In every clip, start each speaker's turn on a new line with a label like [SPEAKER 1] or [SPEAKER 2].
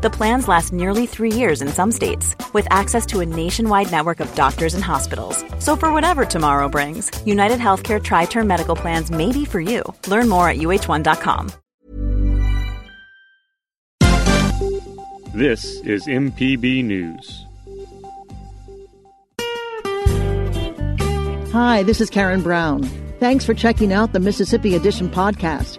[SPEAKER 1] The plans last nearly three years in some states, with access to a nationwide network of doctors and hospitals. So, for whatever tomorrow brings, United Healthcare Tri Term Medical Plans may be for you. Learn more at uh1.com.
[SPEAKER 2] This is MPB News.
[SPEAKER 3] Hi, this is Karen Brown. Thanks for checking out the Mississippi Edition podcast.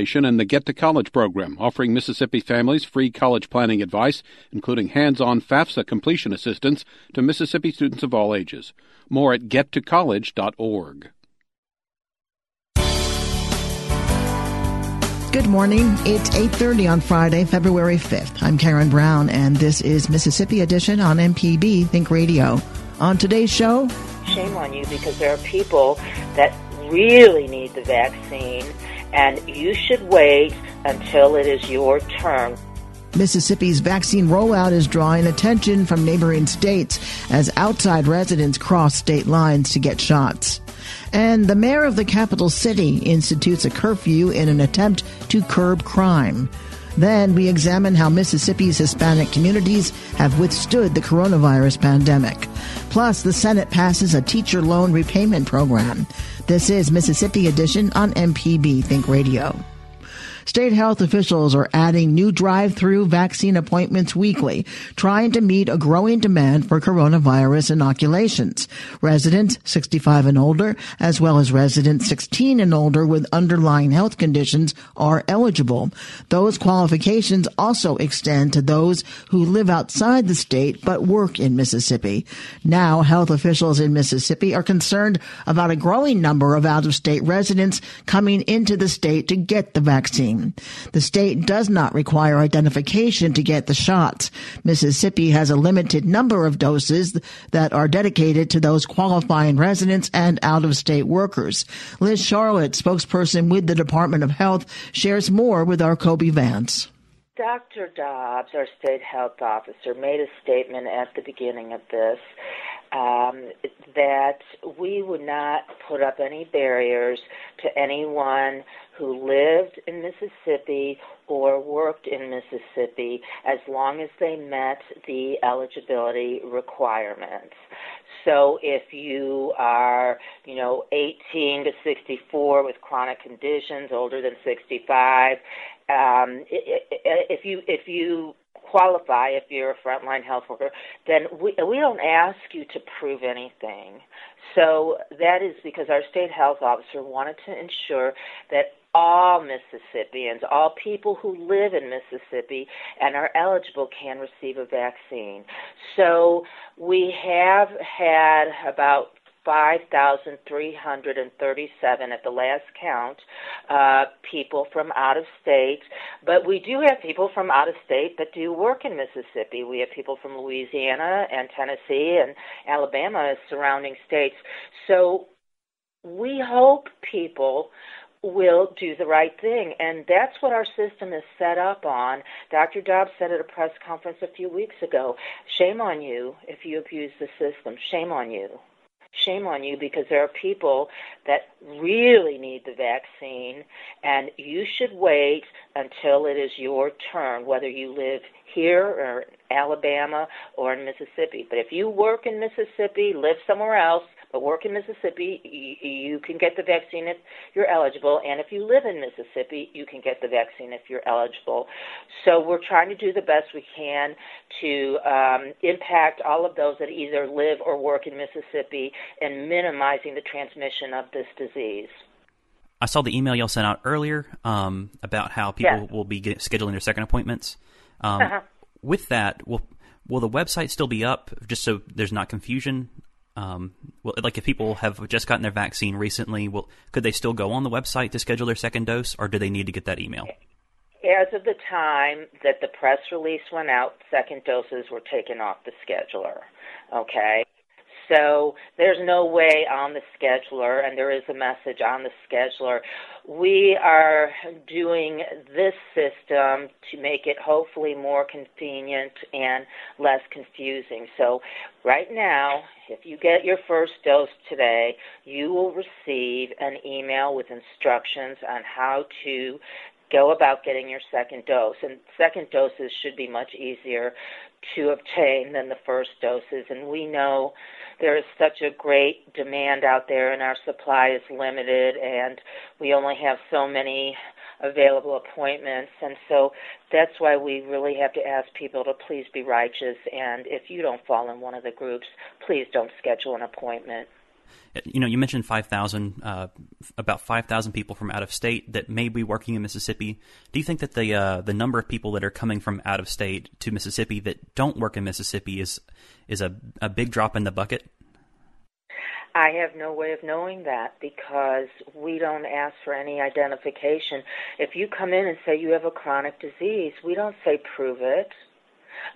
[SPEAKER 4] And the Get to College program, offering Mississippi families free college planning advice, including hands on FAFSA completion assistance to Mississippi students of all ages. More at gettocollege.org.
[SPEAKER 3] Good morning. It's 8:30 on Friday, February 5th. I'm Karen Brown and this is Mississippi Edition on MPB Think Radio. On today's show,
[SPEAKER 5] shame on you because there are people that really need the vaccine and you should wait until it is your turn.
[SPEAKER 3] Mississippi's vaccine rollout is drawing attention from neighboring states as outside residents cross state lines to get shots. And the mayor of the capital city institutes a curfew in an attempt to curb crime. Then we examine how Mississippi's Hispanic communities have withstood the coronavirus pandemic. Plus, the Senate passes a teacher loan repayment program. This is Mississippi Edition on MPB Think Radio. State health officials are adding new drive-through vaccine appointments weekly, trying to meet a growing demand for coronavirus inoculations. Residents 65 and older, as well as residents 16 and older with underlying health conditions are eligible. Those qualifications also extend to those who live outside the state but work in Mississippi. Now, health officials in Mississippi are concerned about a growing number of out-of-state residents coming into the state to get the vaccine. The state does not require identification to get the shots. Mississippi has a limited number of doses that are dedicated to those qualifying residents and out of state workers. Liz Sharlot, spokesperson with the Department of Health, shares more with our Kobee Vance.
[SPEAKER 5] Dr. Dobbs, our state health officer, made a statement at the beginning of this um, that we would not put up any barriers to anyone who lived in Mississippi or worked in Mississippi as long as they met the eligibility requirements. So if you are, you know, 18 to 64 with chronic conditions, older than 65, um, if you if you qualify if you're a frontline health worker, then we we don't ask you to prove anything. So that is because our state health officer wanted to ensure that all Mississippians, all people who live in Mississippi and are eligible can receive a vaccine. So we have had about 5,337 at the last count, uh, people from out of state. But we do have people from out of state that do work in Mississippi. We have people from Louisiana and Tennessee and Alabama surrounding states. So we hope people will do the right thing. And that's what our system is set up on. Dr. Dobbs said at a press conference a few weeks ago shame on you if you abuse the system. Shame on you. Shame on you because there are people that really need the vaccine, and you should wait until it is your turn, whether you live here or in Alabama or in Mississippi. But if you work in Mississippi, live somewhere else, but work in Mississippi, you, you can get the vaccine if you're eligible. And if you live in Mississippi, you can get the vaccine if you're eligible. So we're trying to do the best we can to um, impact all of those that either live or work in Mississippi and minimizing the transmission of this disease.
[SPEAKER 6] I saw the email y'all sent out earlier um, about how people yeah. will be get, scheduling their second appointments. Um, uh-huh. With that, will will the website still be up just so there's not confusion Um, well, like if people have just gotten their vaccine recently, well, could they still go on the website to schedule their second dose, or do they need to get that email?
[SPEAKER 5] As of the time that the press release went out, second doses were taken off the scheduler. Okay. So there's no way on the scheduler, and there is a message on the scheduler. We are doing this system to make it hopefully more convenient and less confusing. So right now, if you get your first dose today, you will receive an email with instructions on how to go about getting your second dose. And second doses should be much easier to obtain than the first doses. And we know there is such a great demand out there, and our supply is limited, and we only have so many available appointments. And so that's why we really have to ask people to please be righteous. And if you don't fall in one of the groups, please don't schedule an appointment
[SPEAKER 6] you know, you mentioned 5,000, uh, about 5,000 people from out of state that may be working in Mississippi. Do you think that the uh, the number of people that are coming from out of state to Mississippi that don't work in Mississippi is is a, a big drop in the bucket?
[SPEAKER 5] I have no way of knowing that because we don't ask for any identification. If you come in and say you have a chronic disease, we don't say prove it.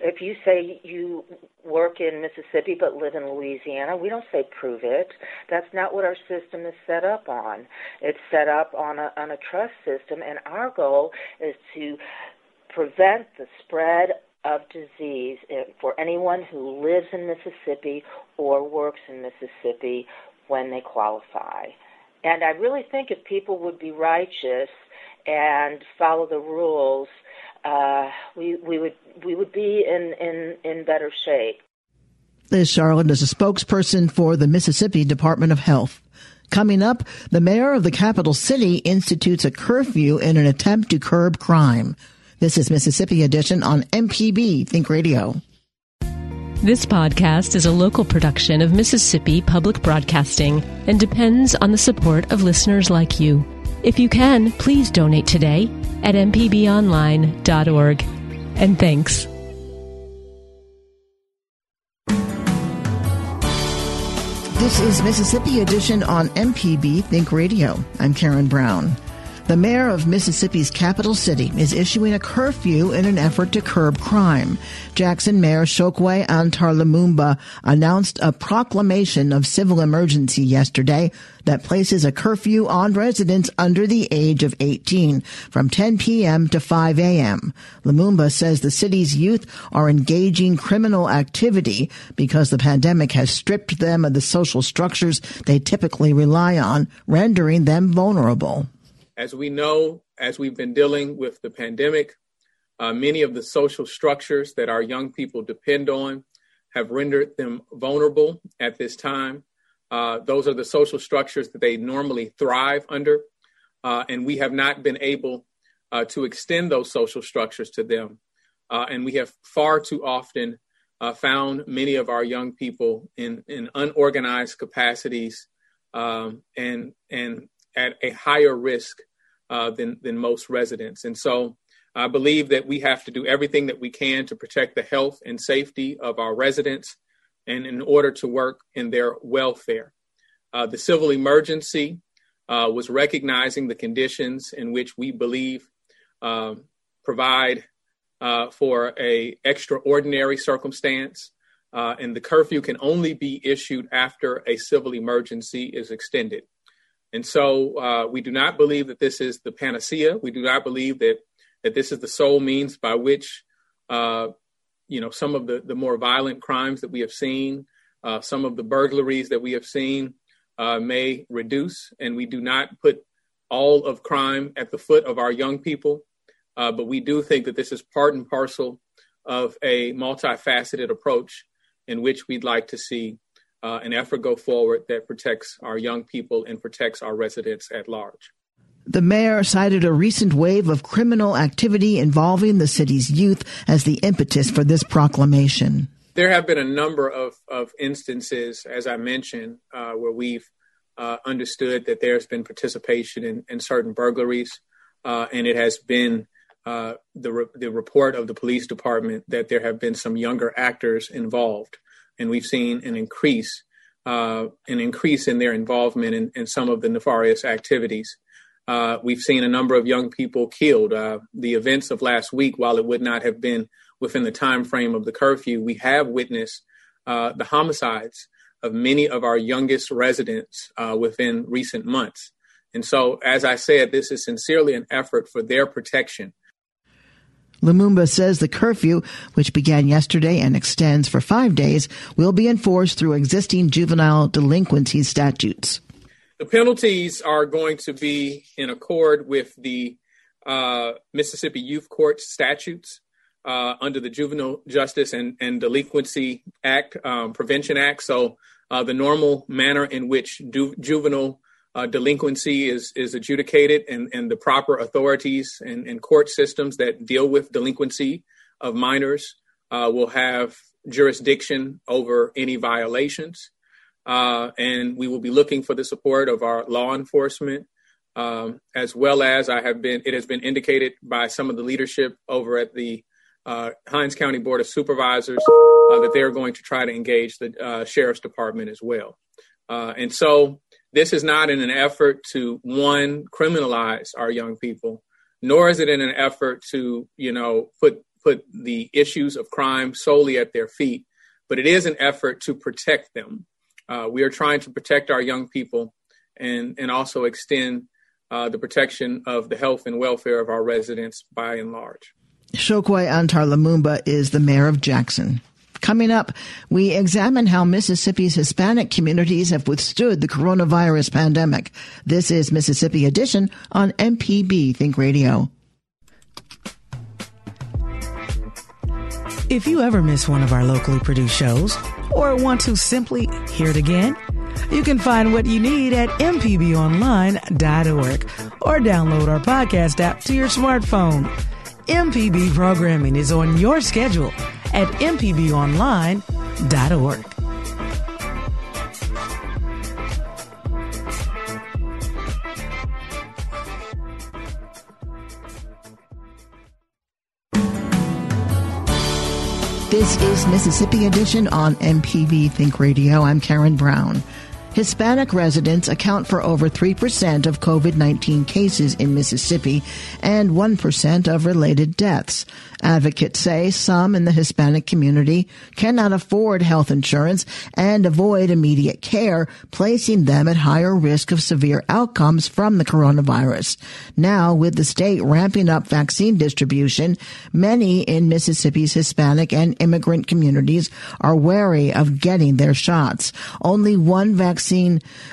[SPEAKER 5] If you say you work in Mississippi but live in Louisiana, we don't say prove it. That's not what our system is set up on. It's set up on a on a trust system, and our goal is to prevent the spread of disease for anyone who lives in Mississippi or works in Mississippi when they qualify. And I really think if people would be righteous and follow the rules, uh, we we would we would be in in in better shape.
[SPEAKER 3] Liz Sharlot is a spokesperson for the Mississippi Department of Health. Coming up, the mayor of the capital city institutes a curfew in an attempt to curb crime. This is Mississippi Edition on MPB Think Radio.
[SPEAKER 7] This podcast is a local production of Mississippi Public Broadcasting and depends on the support of listeners like you. If you can, please donate today at mpbonline.org. And thanks.
[SPEAKER 3] This is Mississippi Edition on MPB Think Radio. I'm Karen Brown. The mayor of Mississippi's capital city is issuing a curfew in an effort to curb crime. Jackson Mayor Chokwe Antar Lumumba announced a proclamation of civil emergency yesterday that places a curfew on residents under the age of 18 from 10 p.m. to 5 a.m. Lumumba says the city's youth are engaging criminal activity because the pandemic has stripped them of the social structures they typically rely on, rendering them vulnerable.
[SPEAKER 8] As we know, as we've been dealing with the pandemic, uh, many of the social structures that our young people depend on have rendered them vulnerable at this time. Uh, those are the social structures that they normally thrive under, uh, and we have not been able uh, to extend those social structures to them. Uh, and we have far too often uh, found many of our young people in, in unorganized capacities um, and, and at a higher risk uh, than than most residents. And so I believe that we have to do everything that we can to protect the health and safety of our residents, and in order to work in their welfare. Uh, the civil emergency uh, was recognizing the conditions in which we believe um, provide uh, for a extraordinary circumstance. Uh, and the curfew can only be issued after a civil emergency is extended. And so uh, we do not believe that this is the panacea. We do not believe that that this is the sole means by which, uh, you know, some of the, the more violent crimes that we have seen, uh, some of the burglaries that we have seen uh, may reduce. And we do not put all of crime at the foot of our young people. Uh, but we do think that this is part and parcel of a multifaceted approach in which we'd like to see uh, an effort go forward that protects our young people and protects our residents at large.
[SPEAKER 3] The mayor cited a recent wave of criminal activity involving the city's youth as the impetus for this proclamation.
[SPEAKER 8] There have been a number of, of instances, as I mentioned, uh, where we've uh, understood that there's been participation in, in certain burglaries, uh, and it has been uh, the, re- the report of the police department that there have been some younger actors involved and we've seen an increase uh, an increase in their involvement in, in some of the nefarious activities. Uh, we've seen a number of young people killed. Uh, the events of last week, while it would not have been within the time frame of the curfew, we have witnessed uh, the homicides of many of our youngest residents uh, within recent months. And so, as I said, this is sincerely an effort for their protection.
[SPEAKER 3] Lumumba says the curfew, which began yesterday and extends for five days, will be enforced through existing juvenile delinquency statutes.
[SPEAKER 8] The penalties are going to be in accord with the uh, Mississippi Youth Court statutes uh, under the Juvenile Justice and, and Delinquency Act, um, Prevention Act. So, uh, the normal manner in which du- juvenile uh, delinquency is is adjudicated and, and the proper authorities and, and court systems that deal with delinquency of minors uh, will have jurisdiction over any violations. Uh, and we will be looking for the support of our law enforcement, um, as well as I have been. It has been indicated by some of the leadership over at the uh, Hinds County Board of Supervisors uh, that they're going to try to engage the uh, sheriff's department as well. Uh, and so this is not in an effort to one criminalize our young people, nor is it in an effort to you know put put the issues of crime solely at their feet, but it is an effort to protect them. Uh, we are trying to protect our young people and and also extend uh, the protection of the health and welfare of our residents by and large.
[SPEAKER 3] Chokwe Antar Lumumba is the mayor of Jackson. Coming up, we examine how Mississippi's Hispanic communities have withstood the coronavirus pandemic. This is Mississippi Edition on MPB Think Radio.
[SPEAKER 9] If you ever miss one of our locally produced shows or want to simply hear it again, you can find what you need at mpbonline.org or download our podcast app to your smartphone. MPB programming is on your schedule at mpbonline.org.
[SPEAKER 3] This is Mississippi Edition on MPB Think Radio. I'm Karen Brown. Hispanic residents account for over 3% of COVID 19 cases in Mississippi and 1% of related deaths. Advocates say some in the Hispanic community cannot afford health insurance and avoid immediate care, placing them at higher risk of severe outcomes from the coronavirus. Now, with the state ramping up vaccine distribution, many in Mississippi's Hispanic and immigrant communities are wary of getting their shots. Only one vaccine,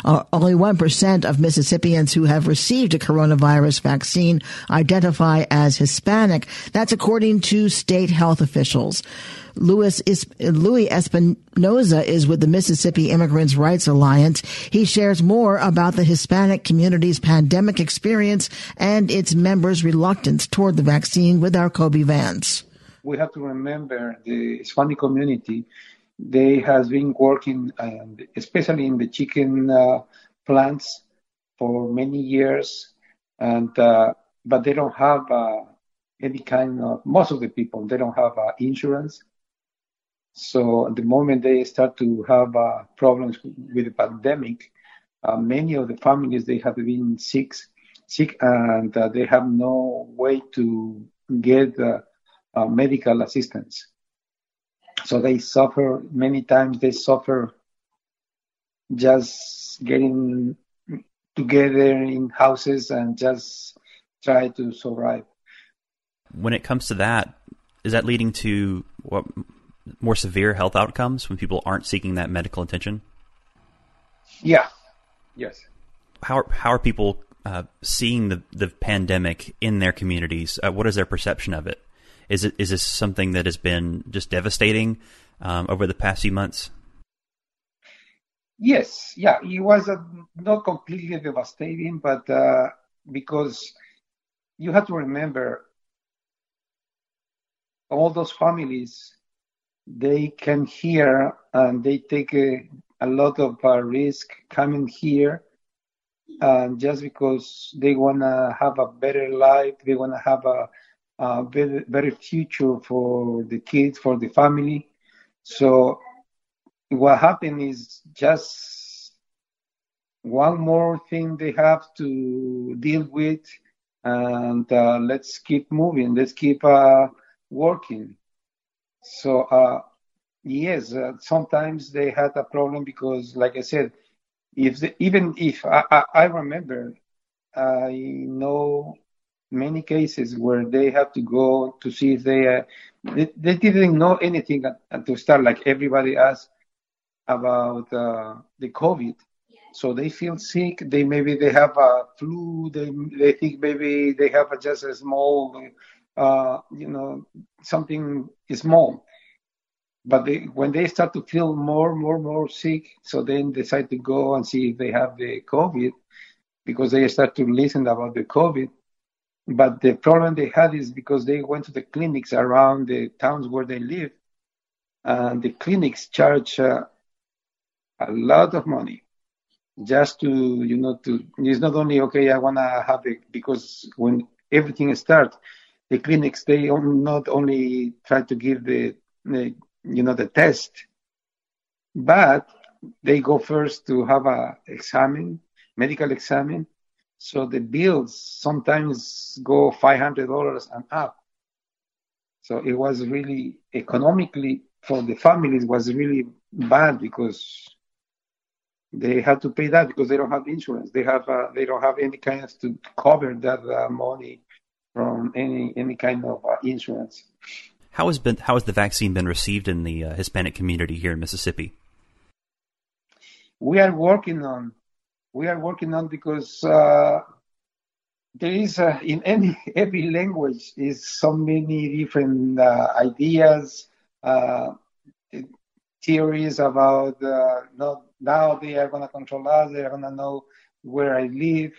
[SPEAKER 3] uh, only 1% of Mississippians who have received a coronavirus vaccine identify as Hispanic. That's according to state health officials. Louis, Louis Espinoza is with the Mississippi Immigrants' Rights Alliance. He shares more about the Hispanic community's pandemic experience and its members' reluctance toward the vaccine with our Kobee Vance.
[SPEAKER 10] We have to remember the Hispanic community. They has been working, especially in the chicken uh, plants, for many years, and uh, but they don't have uh, any kind of most of the people they don't have insurance. So the moment they start to have problems with the pandemic. Many of the families they have been sick sick and uh, they have no way to get uh, uh, medical assistance so they suffer many times they suffer just getting together in houses and just try to survive
[SPEAKER 6] when it comes to that, is that leading to what more severe health outcomes when people aren't seeking that medical attention?
[SPEAKER 10] Yeah. Yes.
[SPEAKER 6] How are, how are people uh, seeing the the pandemic in their communities? Uh, what is their perception of it? Is it is this something that has been just devastating um, over the past few months?
[SPEAKER 10] Yes. Yeah. It was uh, not completely devastating, but uh, because you have to remember all those families they come here and they take a, a lot of uh, risk coming here and just because they want to have a better life they want to have a, better future for the kids for the family so what happened is just one more thing they have to deal with, and uh, let's keep moving. Let's keep uh, working. So uh, yes, uh, sometimes they had a problem because, like I said, if the, even if I, I, I remember, I know many cases where they have to go to see if they uh, they, they, didn't know anything at, at to start like everybody asked about uh, the covid. So they feel sick they maybe they have a flu they they think maybe they have a, just a small uh, you know something small. But they, when they start to feel more more more sick so then decide to go and see if they have the covid because they start to listen about the covid but the problem they had is because they went to the clinics around the towns where they live, and the clinics charge uh, a lot of money just to, you know, to, it's not only, okay, I want to have it, because when everything starts, the clinics, they not only try to give the, the, you know, the test, but they go first to have a exam, medical exam, so the bills sometimes go $500 and up. So it was really economically for the families was really bad because they had to pay that because they don't have insurance. They have uh, they don't have any kind of to cover that uh, money from any any kind of uh, insurance.
[SPEAKER 6] How has been how has the vaccine been received in the uh, Hispanic community here in Mississippi?
[SPEAKER 10] We are working on we are working on because uh, there is in any every language is so many different uh, ideas, uh, theories about uh, not now they are going to control us, they are going to know where I live.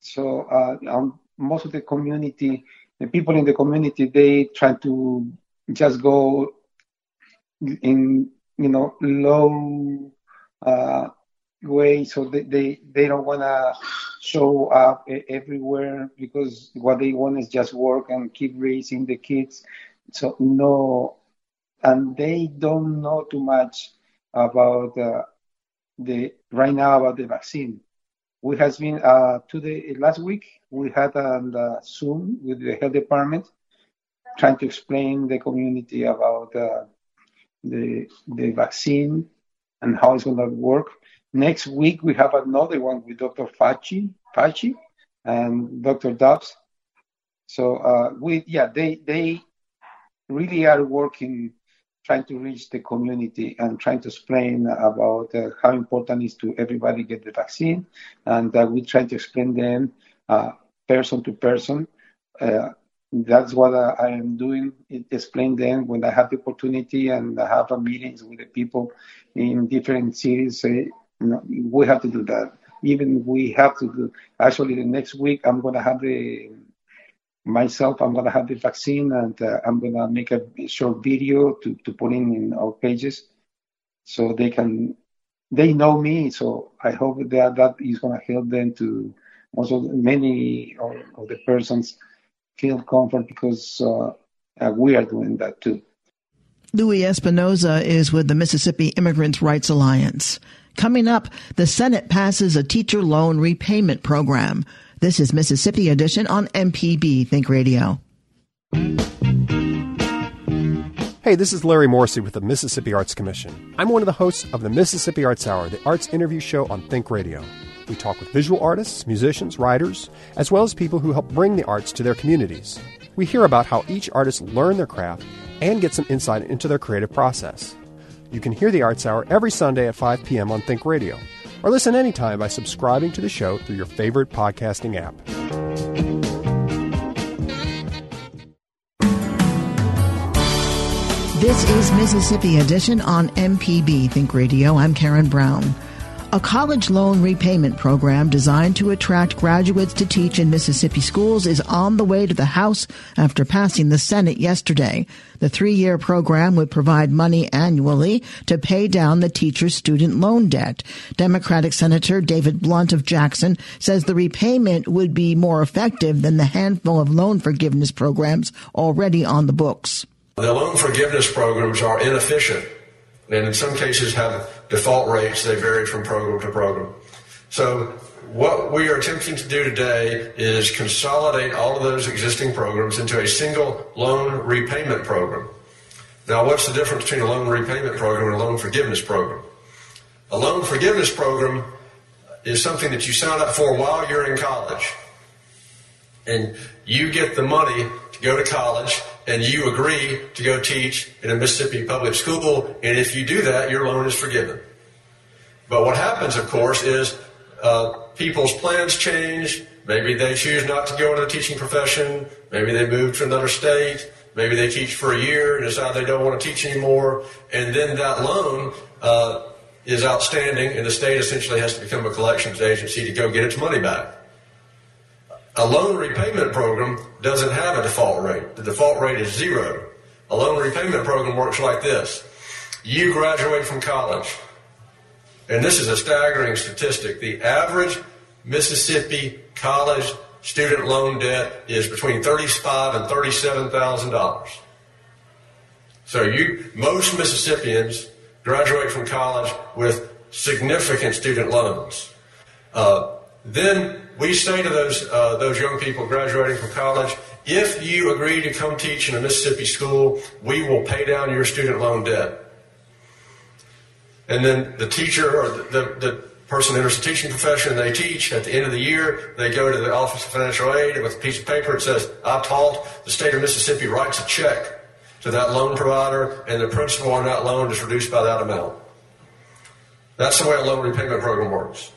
[SPEAKER 10] So um, most of the community, the people in the community, they try to just go in you know low way so they, they, they don't want to show up everywhere because what they want is just work and keep raising the kids. So no and they don't know too much about uh, the right now about the vaccine. We has been uh, today last week we had a the zoom with the health department trying to explain the community about uh, the the vaccine and how it's going to work Next week we have another one with Dr. Fauci, Fauci and Dr. Dobbs. So uh, we, yeah, they they really are working, trying to reach the community and trying to explain about uh, how important it is to everybody get the vaccine, and uh, we try to explain them uh, person to person. Uh, that's what I am doing. Explain them when I have the opportunity and I have meetings with the people in different cities. You know, we have to do that. Even we have to do. Actually, the next week I'm to have the myself. I'm to have the vaccine, and uh, I'm to make a short video to to put in in our pages, so they can they know me. So I hope that that is to help them to also many of, of the persons feel comfort because uh, uh, we are doing that too.
[SPEAKER 3] Louis Espinoza is with the Mississippi Immigrants' Rights Alliance. Coming up, the Senate passes a teacher loan repayment program. This is Mississippi Edition on MPB Think Radio.
[SPEAKER 11] Hey, this is Larry Morrissey with the Mississippi Arts Commission. I'm one of the hosts of the Mississippi Arts Hour, the arts interview show on Think Radio. We talk with visual artists, musicians, writers, as well as people who help bring the arts to their communities. We hear about how each artist learned their craft and get some insight into their creative process. You can hear the Arts Hour every Sunday at 5 p.m. on Think Radio, or listen anytime by subscribing to the show through your favorite podcasting app.
[SPEAKER 3] This is Mississippi Edition on MPB Think Radio. I'm Karen Brown. A college loan repayment program designed to attract graduates to teach in Mississippi schools is on the way to the House after passing the Senate yesterday. The three-year program would provide money annually to pay down the teacher's student loan debt. Democratic Senator David Blunt of Jackson says the repayment would be more effective than the handful of loan forgiveness programs already on the books.
[SPEAKER 12] The loan forgiveness programs are inefficient and in some cases have default rates. They vary from program to program. So what we are attempting to do today is consolidate all of those existing programs into a single loan repayment program. Now, what's the difference between a loan repayment program and a loan forgiveness program? A loan forgiveness program is something that you sign up for while you're in college. And you get the money to go to college and you agree to go teach in a Mississippi public school. And if you do that, your loan is forgiven. But what happens, of course, is uh, people's plans change. Maybe they choose not to go into the teaching profession. Maybe they move to another state. Maybe they teach for a year and decide they don't want to teach anymore. And then that loan uh, is outstanding, and the state essentially has to become a collections agency to go get its money back. A loan repayment program doesn't have a default rate. The default rate is zero. A loan repayment program works like this. You graduate from college, and this is a staggering statistic. The average Mississippi college student loan debt is between thirty-five and thirty-seven thousand dollars. So you, most Mississippians graduate from college with significant student loans. Uh, then we say to those uh, those young people graduating from college, if you agree to come teach in a Mississippi school, we will pay down your student loan debt. And then the teacher or the, the, person enters the teaching profession and they teach. At the end of the year, they go to the Office of Financial Aid with a piece of paper that says, I taught. The state of Mississippi writes a check to that loan provider, and the principal on that loan is reduced by that amount. That's the way a loan repayment program works.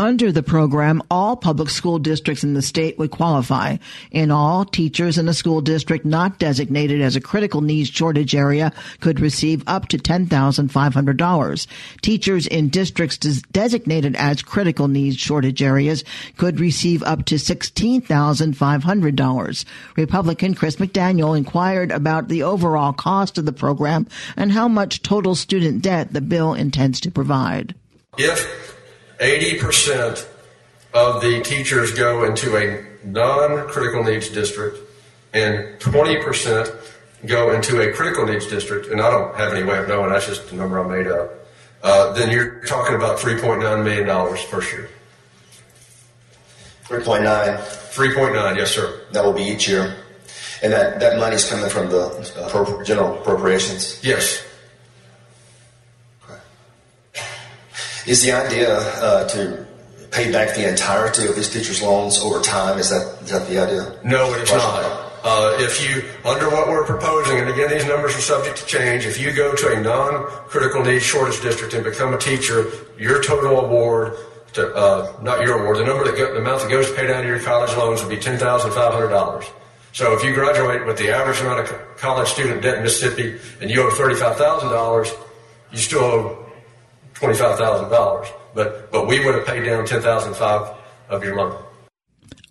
[SPEAKER 3] Under the program, all public school districts in the state would qualify. In all, teachers in a school district not designated as a critical needs shortage area could receive up to $10,500. Teachers in districts designated as critical needs shortage areas could receive up to $16,500. Republican Chris McDaniel inquired about the overall cost of the program and how much total student debt the bill intends to provide.
[SPEAKER 12] If 80% of the teachers go into a non critical needs district, and 20% go into a critical needs district, and I don't have any way of knowing, that's just a number I made up, uh, then you're talking about $3.9 million first year.
[SPEAKER 13] 3.9.
[SPEAKER 12] 3.9, yes, sir.
[SPEAKER 13] That will be each year. And that, that money is coming from the uh, general appropriations?
[SPEAKER 12] Yes.
[SPEAKER 13] Is the idea uh, to pay back the entirety of these teachers' loans over time? Is that is that the idea?
[SPEAKER 12] No, it's not. Uh, if you, under what we're proposing, and again, these numbers are subject to change, if you go to a non-critical needs shortage district and become a teacher, your total award to, uh, not your award, the number that go, the amount that goes to pay down your college loans would be ten thousand five hundred dollars. So if you graduate with the average amount of college student debt in Mississippi and you owe thirty-five thousand dollars, you still owe $25,000. But, but we would have paid down 10005 of your loan.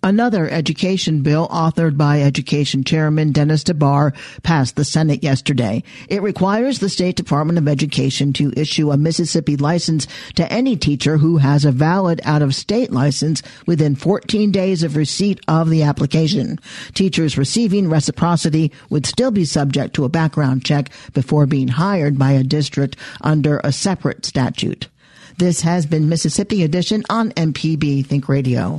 [SPEAKER 3] Another education bill authored by Education Chairman Dennis DeBar passed the Senate yesterday. It requires the State Department of Education to issue a Mississippi license to any teacher who has a valid out-of-state license within 14 days of receipt of the application. Teachers receiving reciprocity would still be subject to a background check before being hired by a district under a separate statute. This has been Mississippi Edition on MPB Think Radio.